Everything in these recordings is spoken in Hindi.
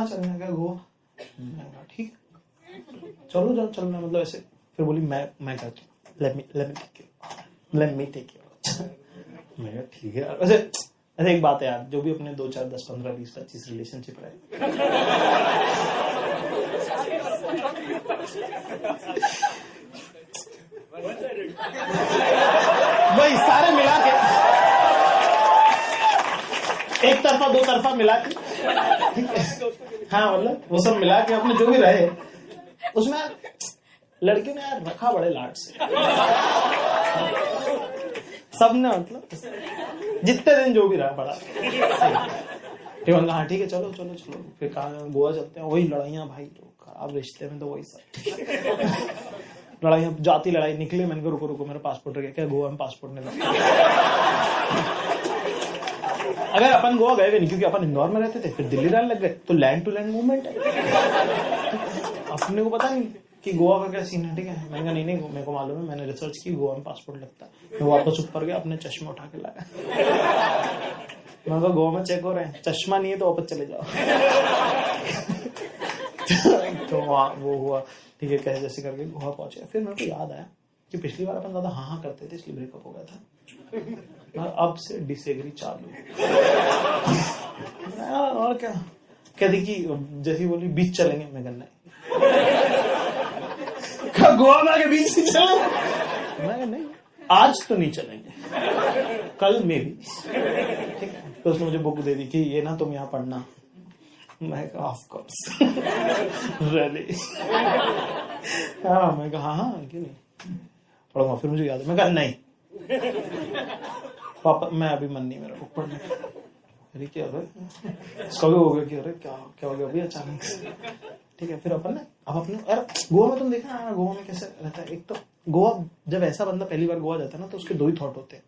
कहाँ चलना है क्या गोवा ठीक चलो जाओ चलना मतलब ऐसे, फिर बोली, मैं मैं कहती हूँ let me take you me ठीक है। वैसे एक बात है यार, जो भी अपने दो चार, दस, पंद्रह, बीस, पच्चीस रिलेशनशिप रहे। वही, सारे मिला के, एक तरफा, दो तरफा मिला के है मतलब वो सब मिला के अपने जो भी रहे, उसमें लड़की ने यार रखा बड़े लाड से। सबने मतलब जितने दिन जो भी रहा, बड़ा। फिर मैंने हाँ ठीक है, चलो चलो चलो। फिर कहा गोवा चलते हैं। वही लड़ाइयाँ, भाई तो खराब रिश्ते में तो वही सब। लड़ाई जाती लड़ाई निकली, मैंने कहा, रुको रुको, मेरा पासपोर्ट रह गया। क्या गोवा में पासपोर्ट नहीं अगर अपन गोवा गए नहीं, क्योंकि अपन इंदौर में रहते थे, फिर दिल्ली रहने लग गए तो लैंड टू लैंड मूवमेंट है। अपने को पता नहीं कि गोवा का क्या सीन है, ठीक है? मैंने कहा, नहीं नहीं, मेरे को मालूम है, मैंने रिसर्च की, गोवा में पासपोर्ट लगता है। मैं वापस ऊपर गया, अपने चश्मे उठा के लाया। मैं कहा, गोवा में चेक हो रहे हैं। चश्मा नहीं है तो वापस चले जाओ। तो वहाँ वो हुआ, ठीक है कैसे जैसे करके गोवा पहुँचे। फिर मेरे को याद आया कि पिछली बार अपन ज़्यादा हाँ हाँ करते थे, इसलिए ब्रेकअप हो गया था। अब से डिसएग्री चालू और क्या? कहती कि जैसी बोली, बीच चलेंगे, मैं नहीं गोवा आके बीच नहीं चलो? मैं नहीं, आज तो नहीं चलेंगे, कल में भी। ठीक है तो उसने मुझे बुक दे दी कि ये ना तुम यहाँ पढ़ना। मैं ऑफ़ कोर्स रियली हाँ मैं कहा हाँ हाँ क्यों नहीं? पढ़ूँगा, फिर मुझे याद है। मैं कहा, नहीं। पापा, मैं अभी मन नहीं मेरा पढ़ने का अरे क्या हो? रहा है हो गया कि अरे क्या क्या हो गया अभी अचानक से? ठीक है, फिर अपन ने, अब अपने, अरे, गोवा में तुम देखा ना गोवा में कैसे रहता है। एक तो गोवा, जब ऐसा बंदा पहली बार गोवा जाता है ना तो उसके दो ही थॉट होते हैं।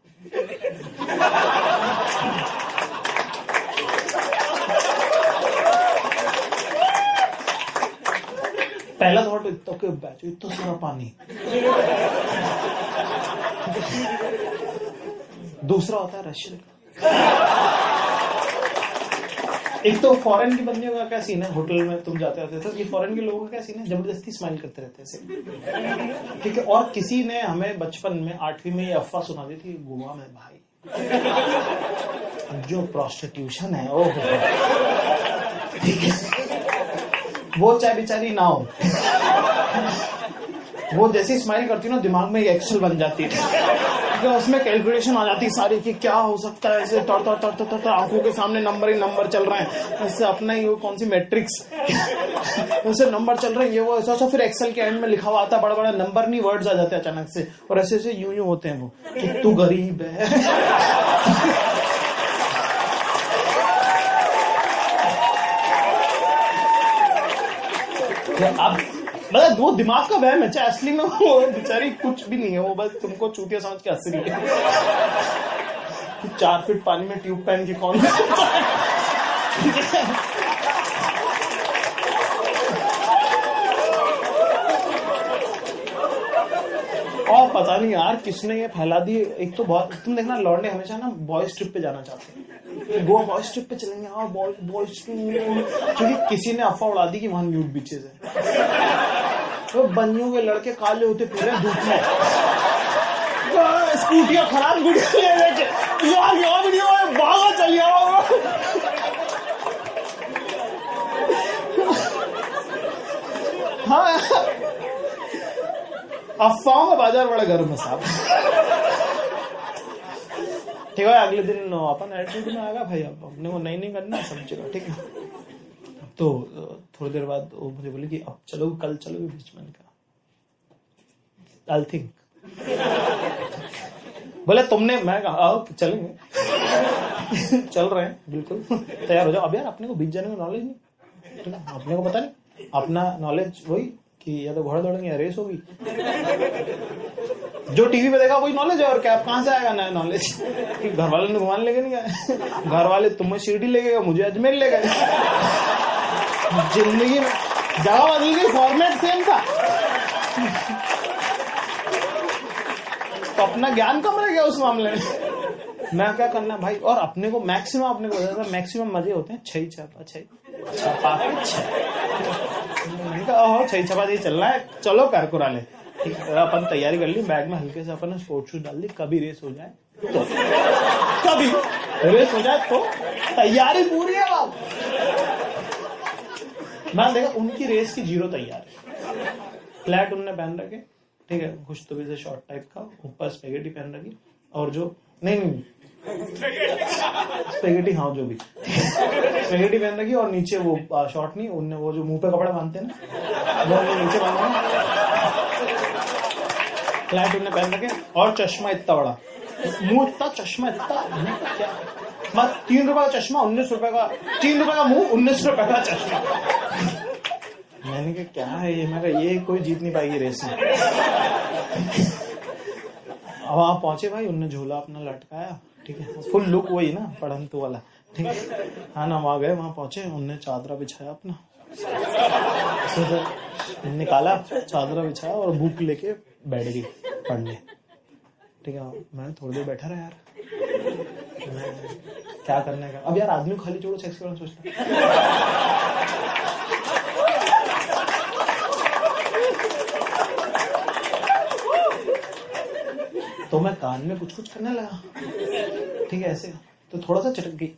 पहला थॉट इतना के बैच, इतना सारा पानी। दूसरा होता है रशियन। एक तो फॉरेन के बंदियों का क्या सीन है? होटल में तुम जाते आते थे ये फॉरेन के लोगों का क्या सीन है? ज़बरदस्ती स्माइल करते रहते हैं ठीक है, और किसी ने हमें बचपन में आठवीं में ये अफवाह सुना दी थी गोवा में भाई। जो प्रोस्टिट्यूशन है ओ ठीक है। वो चाहे बेचारी ना हो। वो जैसी स्माइल करती ना, दिमाग में एक्सल बन जाती है। तो उसमें कैलकुलेशन आ जाती है सारी कि क्या हो सकता है ऐसे तर तर तर तर तर आँखों के सामने नंबर ही नंबर चल रहे हैं। ऐसे अपना ही वो कौन सी मैट्रिक्स ऐसे नंबर चल रहे हैं, ये वो ऐसा ऐसा फिर एक्सेल के एंड में लिखा हुआ आता है बड़ा बड़ा नंबर नहीं वर्ड्स आ जाते अचानक से। और ऐसे ऐसे यूँ यूँ होते हैं वो, कि तू गरीब है। अब मतलब वो दिमाग का वहम है, चाहे असली में वो बेचारी कुछ भी नहीं है, वो बस तुमको चूतिया समझ के हंस रही है चार फीट पानी में ट्यूब पहन के कौन और पता नहीं यार, किसने ये फैला दी? एक तो बहुत, तुम देखना, लौंडे हमेशा ना बॉयज़ ट्रिप पे जाना चाहते हैं। गोवा बॉयज़ ट्रिप पे चलेंगे हाँ बॉयज़ बॉयज़ क्योंकि किसी ने अफवाह उड़ा दी कि वहाँ न्यूड बीचेज है। तो बनियों के लड़के काले होते पूरे धूप में। स्कूटियाँ खराब गुड़िया ले लेके यार यार वीडियो में भागा चल जाओ हाँ। अफवाहों का बाज़ार बड़ा गर्म है साहब। ठीक है, अगले दिन अपन एटीट्यूड में आएगा भाई, अब अपने को नहीं नहीं करना है सब ठीक है? तो थोड़ी देर बाद वो मुझे बोले कि अब चलो, कल चलो बीच में का आई थिंक बोले, तुमने, मैं कहा, आओ, चलेंगे। चल रहे हैं, बिल्कुल। तैयार हो जाओ। अब यार, अपने को बीच जाने का नॉलेज नहीं। है अपने को पता नहीं। अपना नॉलेज वही कि या तो घोड़ा दौड़ेंगे या रेस होगी। जो टीवी पे देखा, वही नॉलेज है, और क्या? कहाँ से आएगा नया नॉलेज घर वाले ने घुमाने लेके नहीं गए घर वाले तुम्हें शिरडी ले गए, मुझे अजमेर ले गए। ज़िंदगी में जगह बदल गई फॉर्मेट सेम था। तो अपना ज्ञान कम रह गया उस मामले में। मैं क्या करना भाई? और अपने को मैक्सिमम अपने को मैक्सिमम मज़े होते हैं। छह चार छह छपा छह ओहो छह छपा ये चलना है। चलो कारकुरा ले। अपन तैयारी कर ली। बैग में हल्के से अपन स्पोर्ट शूज़ डाल दी। कभी रेस हो जाए तो। कभी। रेस हो जाए तो तैयारी पूरी है बाब मैं देखा, उनकी रेस की ज़ीरो तैयार। है फ्लैट उनने पहन रखे, ठीक है कुछ तो वैसे शॉर्ट टाइप का, ऊपर स्पेगेटी पहन रखी, और जो, नहीं नहीं स्पेगेटी हाँ जो भी। स्पेगेटी पहन रखी, और नीचे वो शॉर्ट नहीं, उनने वो जो मुँह पे कपड़ा बांधते ना, वो नीचे बांधा। फ्लैट उनने पहन रखे, और चश्मा इतना बड़ा। मुँह इतना, चश्मा इतना क्या? बस तीन रुपए का चश्मा, उन्नीस रुपए का, तीन रुपए का मुँह, उन्नीस रुपए का चश्मा। मैंने कहा, क्या है ये? मैं कहा, ये कोई जीत नहीं पाएगी रेस में। अब वहाँ पहुँचे भाई, उनने झोला अपना लटकाया, ठीक है? फुल लुक वही ना, पढ़ंतु वाला, ठीक है? हाँ ना वहाँ गए, वहाँ पहुँचे, उनने चादरा बिछाया अपना। निकाला, चादरा बिछाया और बुक लेके बैठ गई पढ़ने। ठीक है, मैं थोड़ी देर बैठा रहा यार। क्या करने का? अब यार आदमी खाली छोड़ो सेक्स करना सोचता तो मैं कान में कुछ कुछ करने लगा। ठीक है, ऐसे। तो थोड़ा सा चटक गई।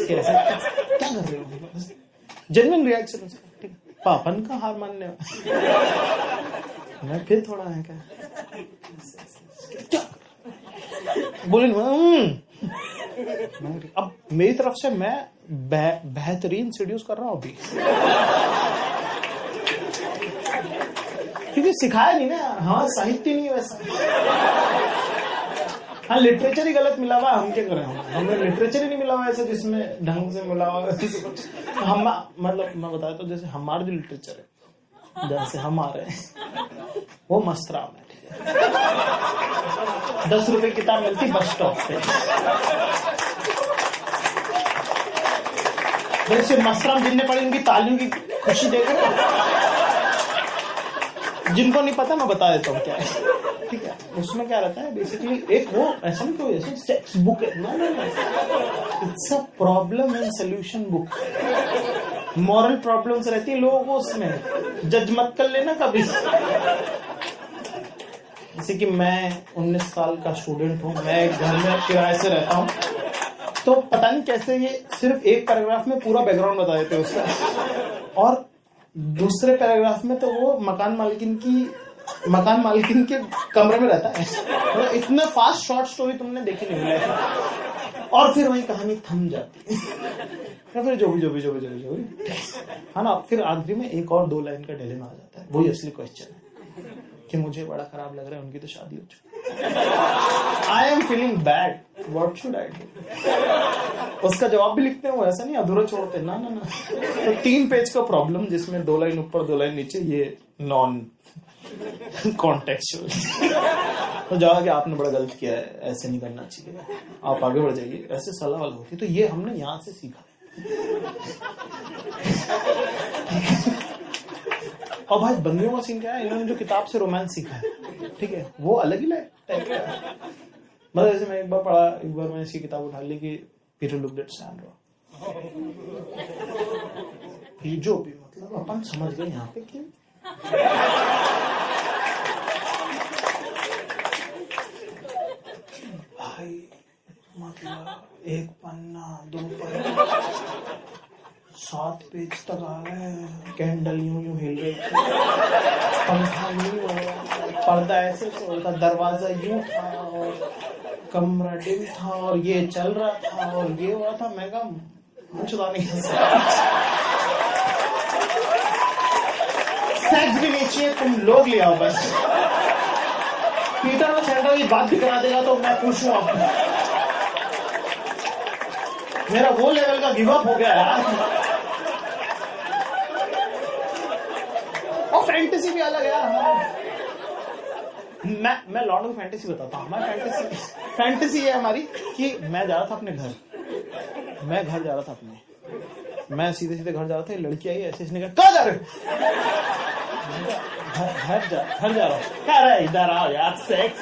ऐसे क्या कर रहे हो? जेन्युइन रिएक्शन पापन का हार मानने मैं फिर थोड़ा है क्या? बोले "हम्म।" मैं अब मेरी तरफ़ से मैं बेहतरीन सीड्यूस कर रहा हूँ अभी। क्योंकि सिखाया नहीं ना हाँ साहित्य नहीं वैसा। हाँ लिटरेचर ही गलत मिला हुआ हम क्या कर? रहे हैं हमें लिटरेचर ही नहीं मिला हुआ ऐसा जिसमें ढंग से मिला हुआ हम मतलब मैं बताया तो जैसे हमारा जो लिटरेचर है जैसे वो मस्त राम है ठीक है। दस रुपए किताब मिलती बस स्टॉप पे। जैसे मस्तराम जिनने पढ़ी उनकी तालियों की खुशी देख। रहे जिनको नहीं पता, मैं बता देता हूँ क्या है। ठीक है, उसमें क्या रहता है बेसिकली एक वो, ऐसा नहीं कोई ऐसा सेक्स बुक है। ना ना it's a problem and solution book moral problems रहती है लोगों को उसमें। जज मत कर लेना कभी। जैसे कि मैं 19 साल का स्टूडेंट हूँ, मैं घर में किराए से रहता हूँ। तो पता नहीं कैसे ये सिर्फ़ एक पैराग्राफ में पूरा बैकग्राउंड बता देते उसका। और दूसरे पैराग्राफ में तो वो मकान मालकिन की, मकान मालकिन के कमरे में रहता है। मतलब इतना फास्ट शॉर्ट स्टोरी तुमने देखी नहीं मिला और फिर वही कहानी थम जाती है। फिर जो भी जो भी जो भी जो भी जो भी हाँ ना, फिर आखिरी में एक और दो लाइन का डिलेमा आ जाता है। वही असली क्वेश्चन है कि मुझे बड़ा खराब लग रहा है, उनकी तो शादी हो चुकी I am feeling bad what should I do उसका जवाब भी लिखते हैं, वो ऐसा नहीं, अधूरा छोड़ते ना ना ना। तो तीन पेज का प्रॉब्लम जिसमें दो लाइन ऊपर, दो लाइन नीचे, ये नॉन कॉन्टेक्चुअल तो जहाँ कि आपने बड़ा गलत किया है, ऐसे नहीं करना चाहिए। आप आगे बढ़ जाइए, ऐसे सलाह वाला होती तो ये हमने यहाँ से सीखा। और भाई, बंदियों का सीन क्या है? इन्होंने जो किताब से रोमांस सीखा है, ठीक है? वो अलग ही मतलब जैसे मैं एक बार पढ़ा, एक बार मैंने इसकी किताब उठा ली कि पीटर लुक एट सैंड्रा जो भी मतलब अपन समझ गए यहाँ पे कि भाई मतलब एक पन्ना, दो पन्ना। सात पेज तक आ गए कैंडल यूँ यूँ हिल रही थी पंखा यूँ पर्दा ऐसे होता दरवाज़ा यूँ था और कमरा डिम था और ये चल रहा था और ये हुआ था। मैं कहा मुझे तो नहीं सेक्स भी नहीं चाहिए, तुम लोग ले आओ बस। पीटर और सैंडल की बात भी करा देगा तो मैं पूछूँ आपको। मेरा वो लेवल का गिव अप हो गया यार। और फैंटेसी भी अलग है यार हमारा मैं मैं लॉर्ड ऑफ़ फैंटेसी बताता हूँ। हमारी फैंटेसी फैंटेसी है हमारी कि मैं जा रहा था अपने घर। मैं घर जा रहा था अपने। मैं सीधे सीधे घर जा रहा था लड़की आई ऐसे इसने कहा कहा जा रहे घर जा घर जा रहा हूँ। कह रहा है इधर आओ यार सेक्स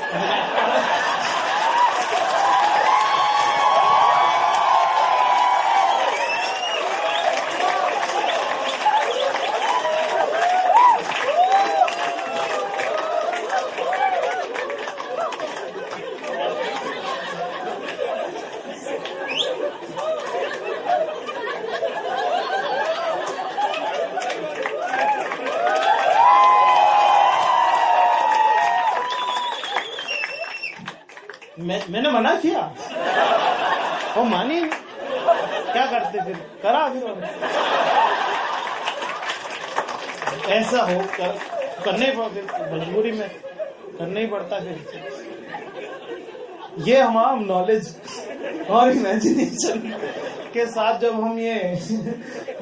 मैं मैंने मना किया। वो मानी क्या करते फिर? करा फिर ऐसा हो कर, करने फिर मजबूरी में करना ही पड़ता फिर। ये हमारा नॉलेज और इमेजिनेशन के साथ जब हम ये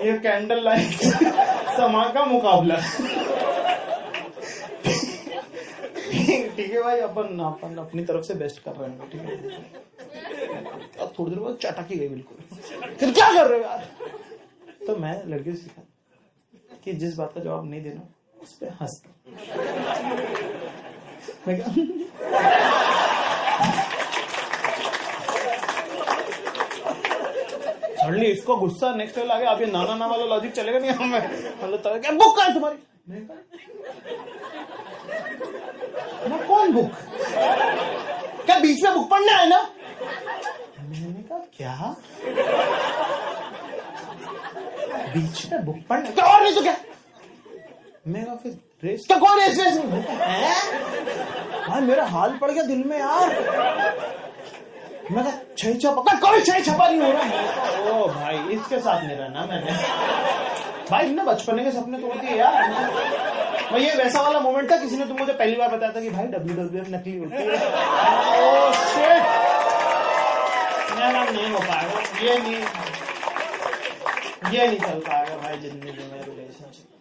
ये कैंडल लाइट समा का मुकाबला ठीक है भाई अपन अपन अपनी तरफ़ से बेस्ट कर रहे हैं ठीक है? अब थोड़ी देर बाद चटकी गई बिल्कुल। फिर क्या कर रहे हो यार? तो मैं लड़के से सीखा कि जिस बात का जवाब नहीं देना उस पर हंस मैं क्या सडनली इसको गुस्सा नेक्स्ट लेवल आ गया आप ये नाना ना वाला लॉजिक चलेगा नहीं हमें? मतलब बुक है तुम्हारी। कहा, ना कौन बुक क्या बीच में बुक पढ़ना है ना? मैंने कहा, क्या? बीच में बुक पढ़ना क्या और नहीं तो क्या मैं कहा, फिर रेस क्या, कौन रेस रेस भाई मेरा हाल पड़ गया दिल में यार। मैं कहा, छह छपा कोई छह छपा नहीं हो रहा ओ भाई, इसके साथ नहीं रहना मैंने। भाई ना बचपने के सपने तोड़ दिए यार। मैं ये वैसा वाला मोमेंट था किसी ने तुम मुझे पहली बार बताया था कि भाई डब्ल्यू डब्ल्यू एफ़ नकली होती है। ओ शिट नहीं हो पाएगा। ये नहीं ये नहीं चल पाएगा भाई ज़िंदगी में रिलेशनशिप